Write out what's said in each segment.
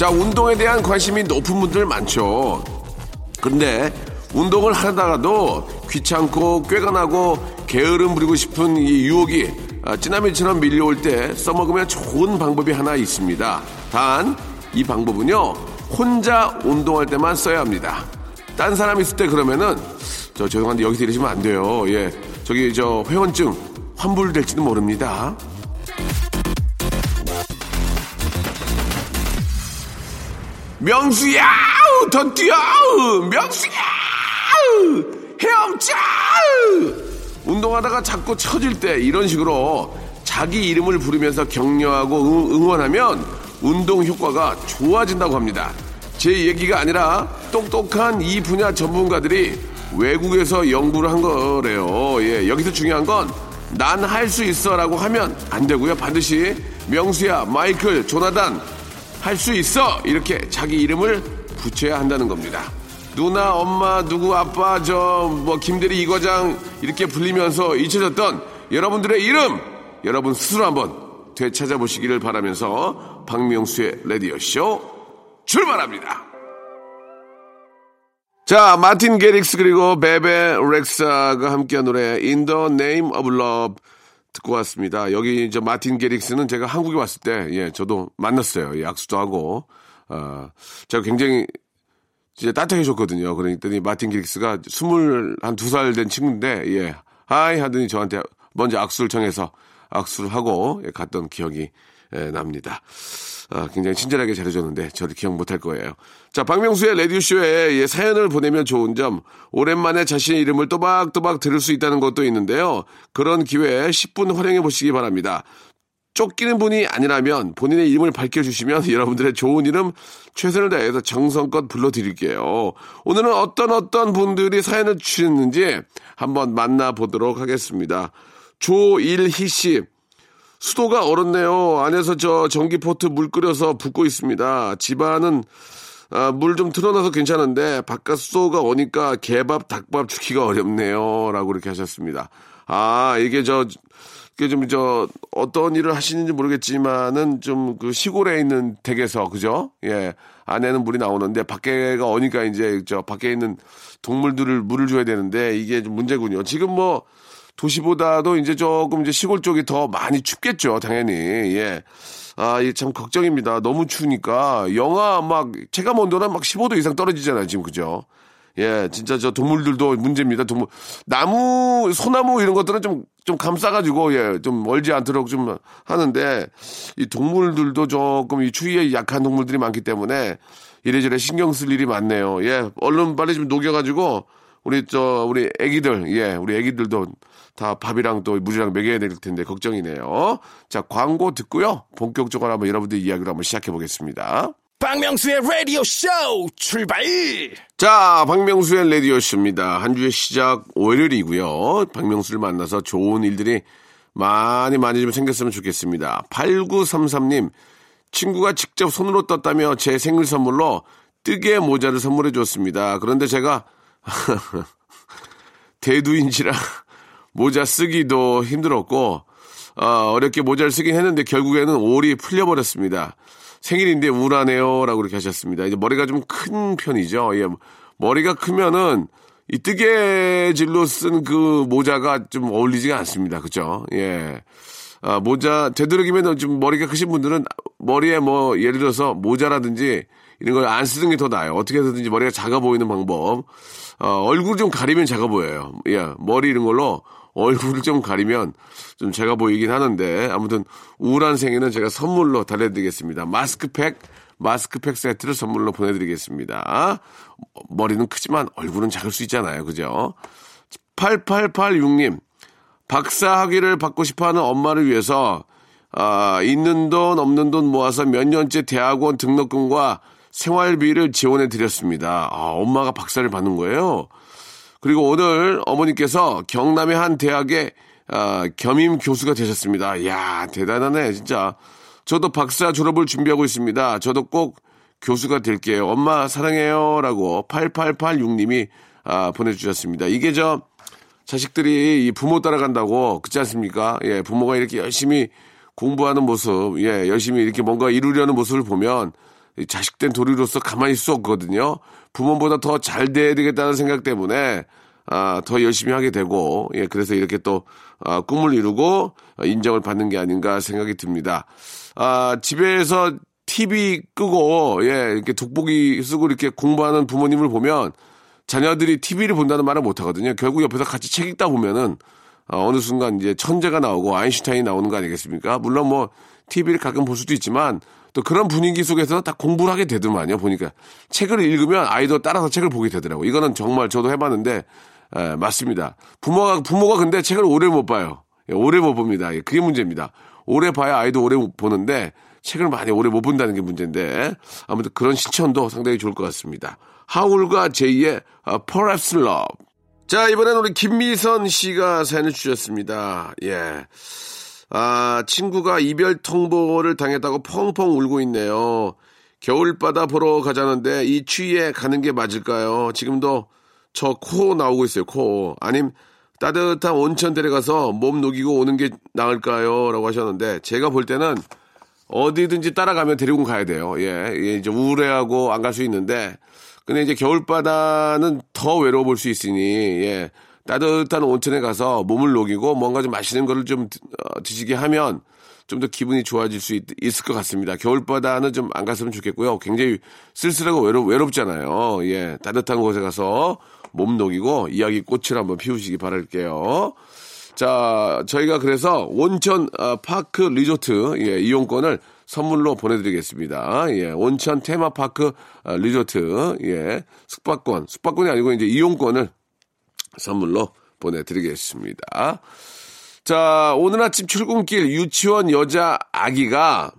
자 운동에 대한 관심이 높은 분들 많죠. 그런데 운동을 하다가도 귀찮고 꾀가 나고 게으름 부리고 싶은 이 유혹이 아, 찌나미처럼 밀려올 때 써먹으면 좋은 방법이 하나 있습니다. 단 이 방법은요 혼자 운동할 때만 써야 합니다. 딴 사람 있을 때 그러면은 저 죄송한데 여기서 이러시면 안 돼요. 예 저기 저 회원증 환불될지도 모릅니다 명수야 더 뛰어 명수야 헤엄쳐 운동하다가 자꾸 처질 때 이런 식으로 자기 이름을 부르면서 격려하고 응- 응원하면 운동 효과가 좋아진다고 합니다. 제 얘기가 아니라 똑똑한 이 분야 전문가들이 외국에서 연구를 한 거래요. 예, 여기서 중요한 건 난 할 수 있어라고 하면 안 되고요. 반드시 명수야 마이클 조나단 할 수 있어 이렇게 자기 이름을 붙여야 한다는 겁니다. 누나, 엄마, 누구, 아빠, 저 뭐 김대리 이과장 이렇게 불리면서 잊혀졌던 여러분들의 이름 여러분 스스로 한번 되찾아보시기를 바라면서 박명수의 라디오 쇼 출발합니다. 자, 마틴 게릭스 그리고 베베 렉사가 함께한 노래 In the Name of Love 듣고 왔습니다. 여기 이제 마틴 게릭스는 제가 한국에 왔을 때, 예, 저도 만났어요. 예, 약수도 하고, 어, 제가 굉장히 진짜 따뜻해졌거든요. 그러니까 마틴 게릭스가 스물 한 두 살 된 친구인데, 예, 하이 하더니 저한테 먼저 악수를 청해서 악수를 하고 예, 갔던 기억이 예, 납니다. 아, 굉장히 친절하게 잘해줬는데 저를 기억 못할 거예요. 자, 박명수의 라디오쇼에 예, 사연을 보내면 좋은 점 오랜만에 자신의 이름을 또박또박 들을 수 있다는 것도 있는데요. 그런 기회에 10분 활용해 보시기 바랍니다. 쫓기는 분이 아니라면 본인의 이름을 밝혀주시면 여러분들의 좋은 이름 최선을 다해서 정성껏 불러드릴게요. 오늘은 어떤 어떤 분들이 사연을 주셨는지 한번 만나보도록 하겠습니다. 조일희 씨. 수도가 얼었네요. 안에서 저 전기포트 물 끓여서 붓고 있습니다. 집안은 아, 물 좀 틀어놔서 괜찮은데 바깥 수도가 오니까 개밥, 닭밥 주기가 어렵네요. 라고 이렇게 하셨습니다. 아, 이게 저, 이게 좀 저 어떤 일을 하시는지 모르겠지만은 좀 그 시골에 있는 댁에서 그죠? 예. 안에는 물이 나오는데 밖에가 오니까 이제 저 밖에 있는 동물들을 물을 줘야 되는데 이게 좀 문제군요. 지금 뭐 도시보다도 이제 조금 이제 시골 쪽이 더 많이 춥겠죠, 당연히. 예. 아, 이게 참 걱정입니다. 너무 추우니까 영하 막 체감 온도는 막 15도 이상 떨어지잖아요, 지금 그죠? 예, 진짜 저 동물들도 문제입니다. 동물 나무, 소나무 이런 것들은 좀 좀 감싸가지고 예, 좀 멀지 않도록 좀 하는데 이 동물들도 조금 이 추위에 약한 동물들이 많기 때문에 이래저래 신경 쓸 일이 많네요. 예, 얼른 빨리 좀 녹여가지고 우리 저 우리 애기들 예 우리 애기들도 다 밥이랑 또 물이랑 먹여야 될 텐데 걱정이네요. 자 광고 듣고요 본격적으로 한번 여러분들 이야기를 한번 시작해 보겠습니다. 박명수의 Radio Show 출발. 자 박명수의 라디오 쇼입니다. 한 주의 시작 월요일이고요. 박명수를 만나서 좋은 일들이 많이 많이 좀 생겼으면 좋겠습니다. 8933님 친구가 직접 손으로 떴다며 제 생일 선물로 뜨개 모자를 선물해 줬습니다. 그런데 제가 대두인지라 모자 쓰기도 힘들었고 어, 어렵게 모자를 쓰긴 했는데 결국에는 올이 풀려버렸습니다. 생일인데 우울하네요라고 이렇게 하셨습니다. 이제 머리가 좀 큰 편이죠. 예, 머리가 크면은 이 뜨개질로 쓴 그 모자가 좀 어울리지가 않습니다. 그죠? 예. 아, 모자, 되도록이면 좀 머리가 크신 분들은 머리에 뭐, 예를 들어서 모자라든지 이런 걸 안 쓰는 게 더 나아요. 어떻게 해서든지 머리가 작아 보이는 방법. 어, 얼굴 좀 가리면 작아 보여요. 예, 머리 이런 걸로 얼굴을 좀 가리면 좀 작아 보이긴 하는데 아무튼 우울한 생에는 제가 선물로 달래드리겠습니다. 마스크팩, 마스크팩 세트를 선물로 보내드리겠습니다. 머리는 크지만 얼굴은 작을 수 있잖아요. 그죠? 8886님, 박사 학위를 받고 싶어 하는 엄마를 위해서 아, 있는 돈, 없는 돈 모아서 몇 년째 대학원 등록금과 생활비를 지원해 드렸습니다. 아, 엄마가 박사를 받는 거예요. 그리고 오늘 어머니께서 경남의 한 대학의 아, 겸임 교수가 되셨습니다. 이야, 대단하네, 진짜. 저도 박사 졸업을 준비하고 있습니다. 저도 꼭 교수가 될게요. 엄마 사랑해요. 라고 8886님이 아, 보내주셨습니다. 이게 저 자식들이 이 부모 따라간다고 그렇지 않습니까? 예, 부모가 이렇게 열심히 공부하는 모습, 예, 열심히 이렇게 뭔가 이루려는 모습을 보면 자식된 도리로서 가만히 있을 수 없거든요. 부모보다 더 잘 돼야 되겠다는 생각 때문에 아, 더 열심히 하게 되고, 예, 그래서 이렇게 또, 아, 꿈을 이루고 인정을 받는 게 아닌가 생각이 듭니다. 아, 집에서 TV 끄고, 예, 이렇게 돋보기 쓰고 이렇게 공부하는 부모님을 보면 자녀들이 TV를 본다는 말을 못 하거든요. 결국 옆에서 같이 책 읽다 보면은 어, 어느 순간 이제 천재가 나오고 아인슈타인이 나오는 거 아니겠습니까? 물론 뭐 TV를 가끔 볼 수도 있지만 또 그런 분위기 속에서 다 공부를 하게 되더만요. 보니까 책을 읽으면 아이도 따라서 책을 보게 되더라고. 이거는 정말 저도 해봤는데 에, 맞습니다. 부모가 부모가 근데 책을 오래 못 봐요. 예, 오래 못 봅니다. 예, 그게 문제입니다. 오래 봐야 아이도 오래 보는데 책을 많이 오래 못 본다는 게 문제인데 아무튼 그런 실천도 상당히 좋을 것 같습니다. 하울과 제이의 어, Perhaps. 자 이번엔 우리 김미선 씨가 사연을 주셨습니다. 예. 아, 친구가 이별 통보를 당했다고 펑펑 울고 있네요. 겨울바다 보러 가자는데 이 추위에 가는 게 맞을까요? 지금도 저 코 나오고 있어요, 코. 아님 따뜻한 온천 데려가서 몸 녹이고 오는 게 나을까요? 라고 하셨는데 제가 볼 때는 어디든지 따라가면 데리고 가야 돼요. 예, 예 이제 우울해하고 안 갈 수 있는데 근데 이제 겨울바다는 더 외로워 볼 수 있으니 예. 따뜻한 온천에 가서 몸을 녹이고 뭔가 좀 맛있는 거를 좀 어, 드시게 하면 좀 더 기분이 좋아질 수 있, 을것 같습니다. 겨울바다는 좀 안 갔으면 좋겠고요. 굉장히 쓸쓸하고 외롭, 외롭잖아요. 예, 따뜻한 곳에 가서 몸 녹이고 이야기 꽃을 한번 피우시기 바랄게요. 자, 저희가 그래서 온천 어, 파크 리조트 예, 이용권을 선물로 보내드리겠습니다. 예, 온천 테마파크 어, 리조트 예, 숙박권, 숙박권이 아니고 이제 이용권을 선물로 보내드리겠습니다. 자, 오늘 아침 출근길 유치원 여자 아기가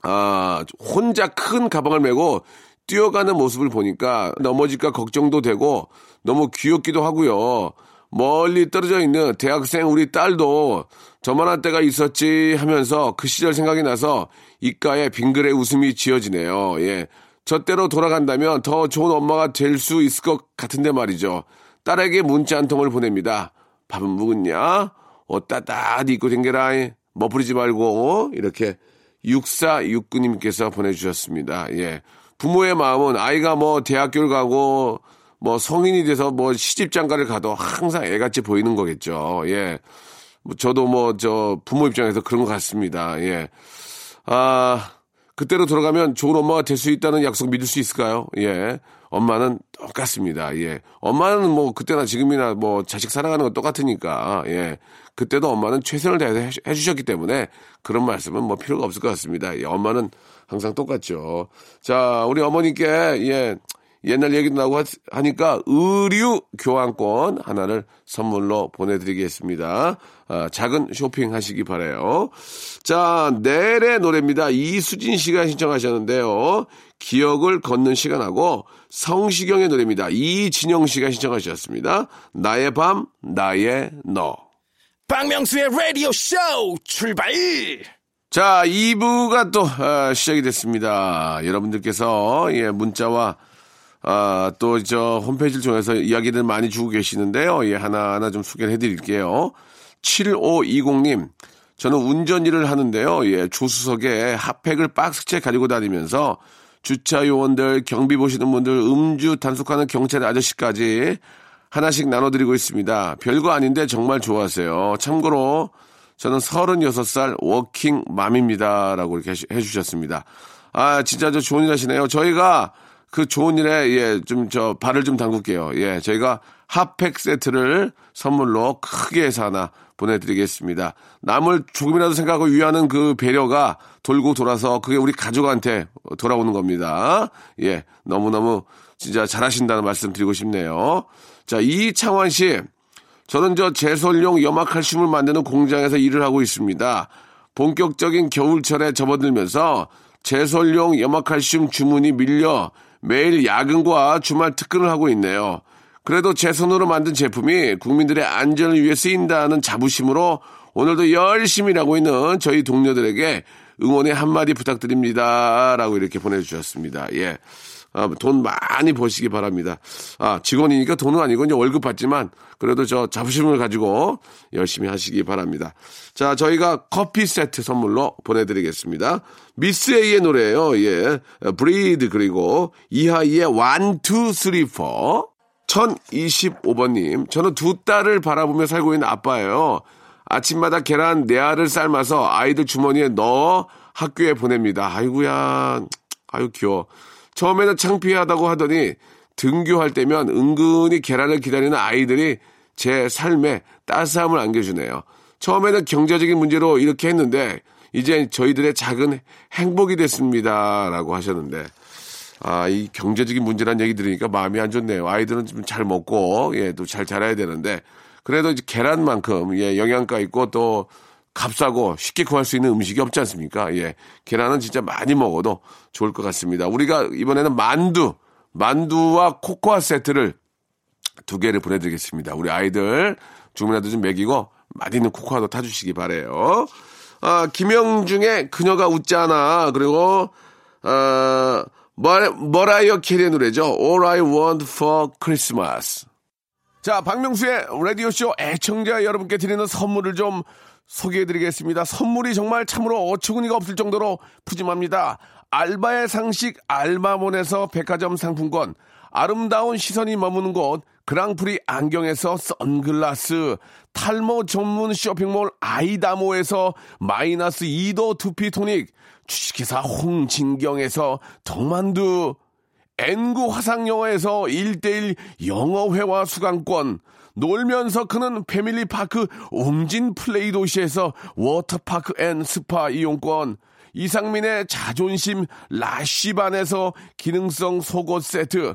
아, 혼자 큰 가방을 메고 뛰어가는 모습을 보니까 넘어질까 걱정도 되고 너무 귀엽기도 하고요. 멀리 떨어져 있는 대학생 우리 딸도 저만한 때가 있었지 하면서 그 시절 생각이 나서 입가에 빙그레 웃음이 지어지네요. 예. 저 때로 돌아간다면 더 좋은 엄마가 될 수 있을 것 같은데 말이죠. 딸에게 문자 한 통을 보냅니다. 밥은 묵었냐? 옷 따뜻히 입고 댕겨라. 머부리지 말고 이렇게 6469님께서 보내주셨습니다. 예. 부모의 마음은 아이가 뭐 대학교를 가고 뭐 성인이 돼서 뭐 시집장가를 가도 항상 애같이 보이는 거겠죠. 예. 뭐 저도 뭐 저 부모 입장에서 그런 것 같습니다. 예. 아, 그때로 돌아가면 좋은 엄마가 될 수 있다는 약속 믿을 수 있을까요? 예. 엄마는 똑같습니다. 예. 엄마는 뭐 그때나 지금이나 뭐 자식 사랑하는 건 똑같으니까, 예. 그때도 엄마는 최선을 다해서 해주셨기 때문에 그런 말씀은 뭐 필요가 없을 것 같습니다. 예. 엄마는 항상 똑같죠. 자, 우리 어머니께, 예. 옛날 얘기도 나오고 하니까 의류 교환권 하나를 선물로 보내드리겠습니다. 아, 작은 쇼핑 하시기 바래요. 자, 내일의 노래입니다. 이수진 씨가 신청하셨는데요. 기억을 걷는 시간하고 성시경의 노래입니다. 이진영 씨가 신청하셨습니다. 나의 밤, 나의 너. 박명수의 라디오 쇼 출발! 자, 2부가 또 아, 시작이 됐습니다. 여러분들께서 예, 문자와 아, 또, 저, 홈페이지를 통해서 이야기들 많이 주고 계시는데요. 예, 하나하나 좀 소개를 해드릴게요. 7520님, 저는 운전 일을 하는데요. 예, 조수석에 핫팩을 박스째 가지고 다니면서 주차 요원들, 경비 보시는 분들, 음주 단속하는 경찰 아저씨까지 하나씩 나눠드리고 있습니다. 별거 아닌데 정말 좋아하세요. 참고로 저는 36살 워킹 맘입니다. 라고 이렇게 해주셨습니다. 아, 진짜 저 좋은 일 하시네요. 저희가 그 좋은 일에 예, 좀 저 발을 좀 담글게요. 예, 저희가 핫팩 세트를 선물로 크게 해서 하나 보내드리겠습니다. 남을 조금이라도 생각하고 위하는 그 배려가 돌고 돌아서 그게 우리 가족한테 돌아오는 겁니다. 예, 너무너무 진짜 잘하신다는 말씀 드리고 싶네요. 자, 이창환 씨. 저는 저 제설용 염화칼슘을 만드는 공장에서 일을 하고 있습니다. 본격적인 겨울철에 접어들면서 제설용 염화칼슘 주문이 밀려 매일 야근과 주말 특근을 하고 있네요. 그래도 제 손으로 만든 제품이 국민들의 안전을 위해 쓰인다는 자부심으로 오늘도 열심히 일하고 있는 저희 동료들에게 응원의 한마디 부탁드립니다. 라고 이렇게 보내주셨습니다. 예. 아, 돈 많이 버시기 바랍니다. 아, 직원이니까 돈은 아니고 이제 월급 받지만 그래도 저 자부심을 가지고 열심히 하시기 바랍니다. 자, 저희가 커피 세트 선물로 보내드리겠습니다. 미스 A의 노래예요. 예. 브리드 그리고 이하이의 1, 2, 3, 4. 1025번님, 저는 두 딸을 바라보며 살고 있는 아빠예요. 아침마다 계란 네 알을 삶아서 아이들 주머니에 넣어 학교에 보냅니다. 아이구야, 아유 귀여워. 처음에는 창피하다고 하더니 등교할 때면 은근히 계란을 기다리는 아이들이 제 삶에 따스함을 안겨주네요. 처음에는 경제적인 문제로 이렇게 했는데 이제 저희들의 작은 행복이 됐습니다. 라고 하셨는데 아, 이 경제적인 문제란 얘기 들으니까 마음이 안 좋네요. 아이들은 좀 잘 먹고, 예, 또 잘 자라야 되는데, 그래도 이제 계란만큼, 예, 영양가 있고 또 값싸고 쉽게 구할 수 있는 음식이 없지 않습니까? 예. 계란은 진짜 많이 먹어도 좋을 것 같습니다. 우리가 이번에는 만두, 만두와 코코아 세트를 두 개를 보내드리겠습니다. 우리 아이들 주문라도 좀 먹이고 맛있는 코코아도 타주시기 바래요. 아, 김영중의 그녀가 웃잖아. 그리고, 아, 머라이어 캐리의 노래죠. All I Want for Christmas. 자, 박명수의 라디오쇼 애청자 여러분께 드리는 선물을 좀 소개해드리겠습니다. 선물이 정말 참으로 어처구니가 없을 정도로 푸짐합니다. 알바의 상식 알바몬에서 백화점 상품권, 아름다운 시선이 머무는 곳 그랑프리 안경에서 선글라스, 탈모 전문 쇼핑몰 아이다모에서 마이너스 2도 두피 토닉, 주식회사 홍진경에서 덕만두, N구 화상영어에서 1대1 영어회화 수강권, 놀면서 크는 family park 웅진 플레이 도시에서 워터파크 and 스파 이용권, 이상민의 자존심 라쉬반에서 기능성 속옷 세트,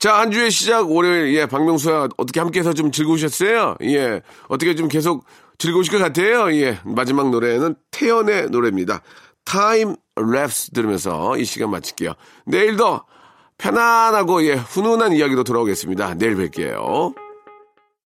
자, 한 주의 시작 월요일, 예, 박명수야, 어떻게 함께해서 좀 즐거우셨어요? 예, 어떻게 좀 계속 즐거우실 것 같아요? 예, 마지막 노래는 태연의 노래입니다. Time Lapse 들으면서 이 시간 마칠게요. 내일 도 편안하고, 예, 훈훈한 이야기로 돌아오겠습니다. 내일 뵐게요.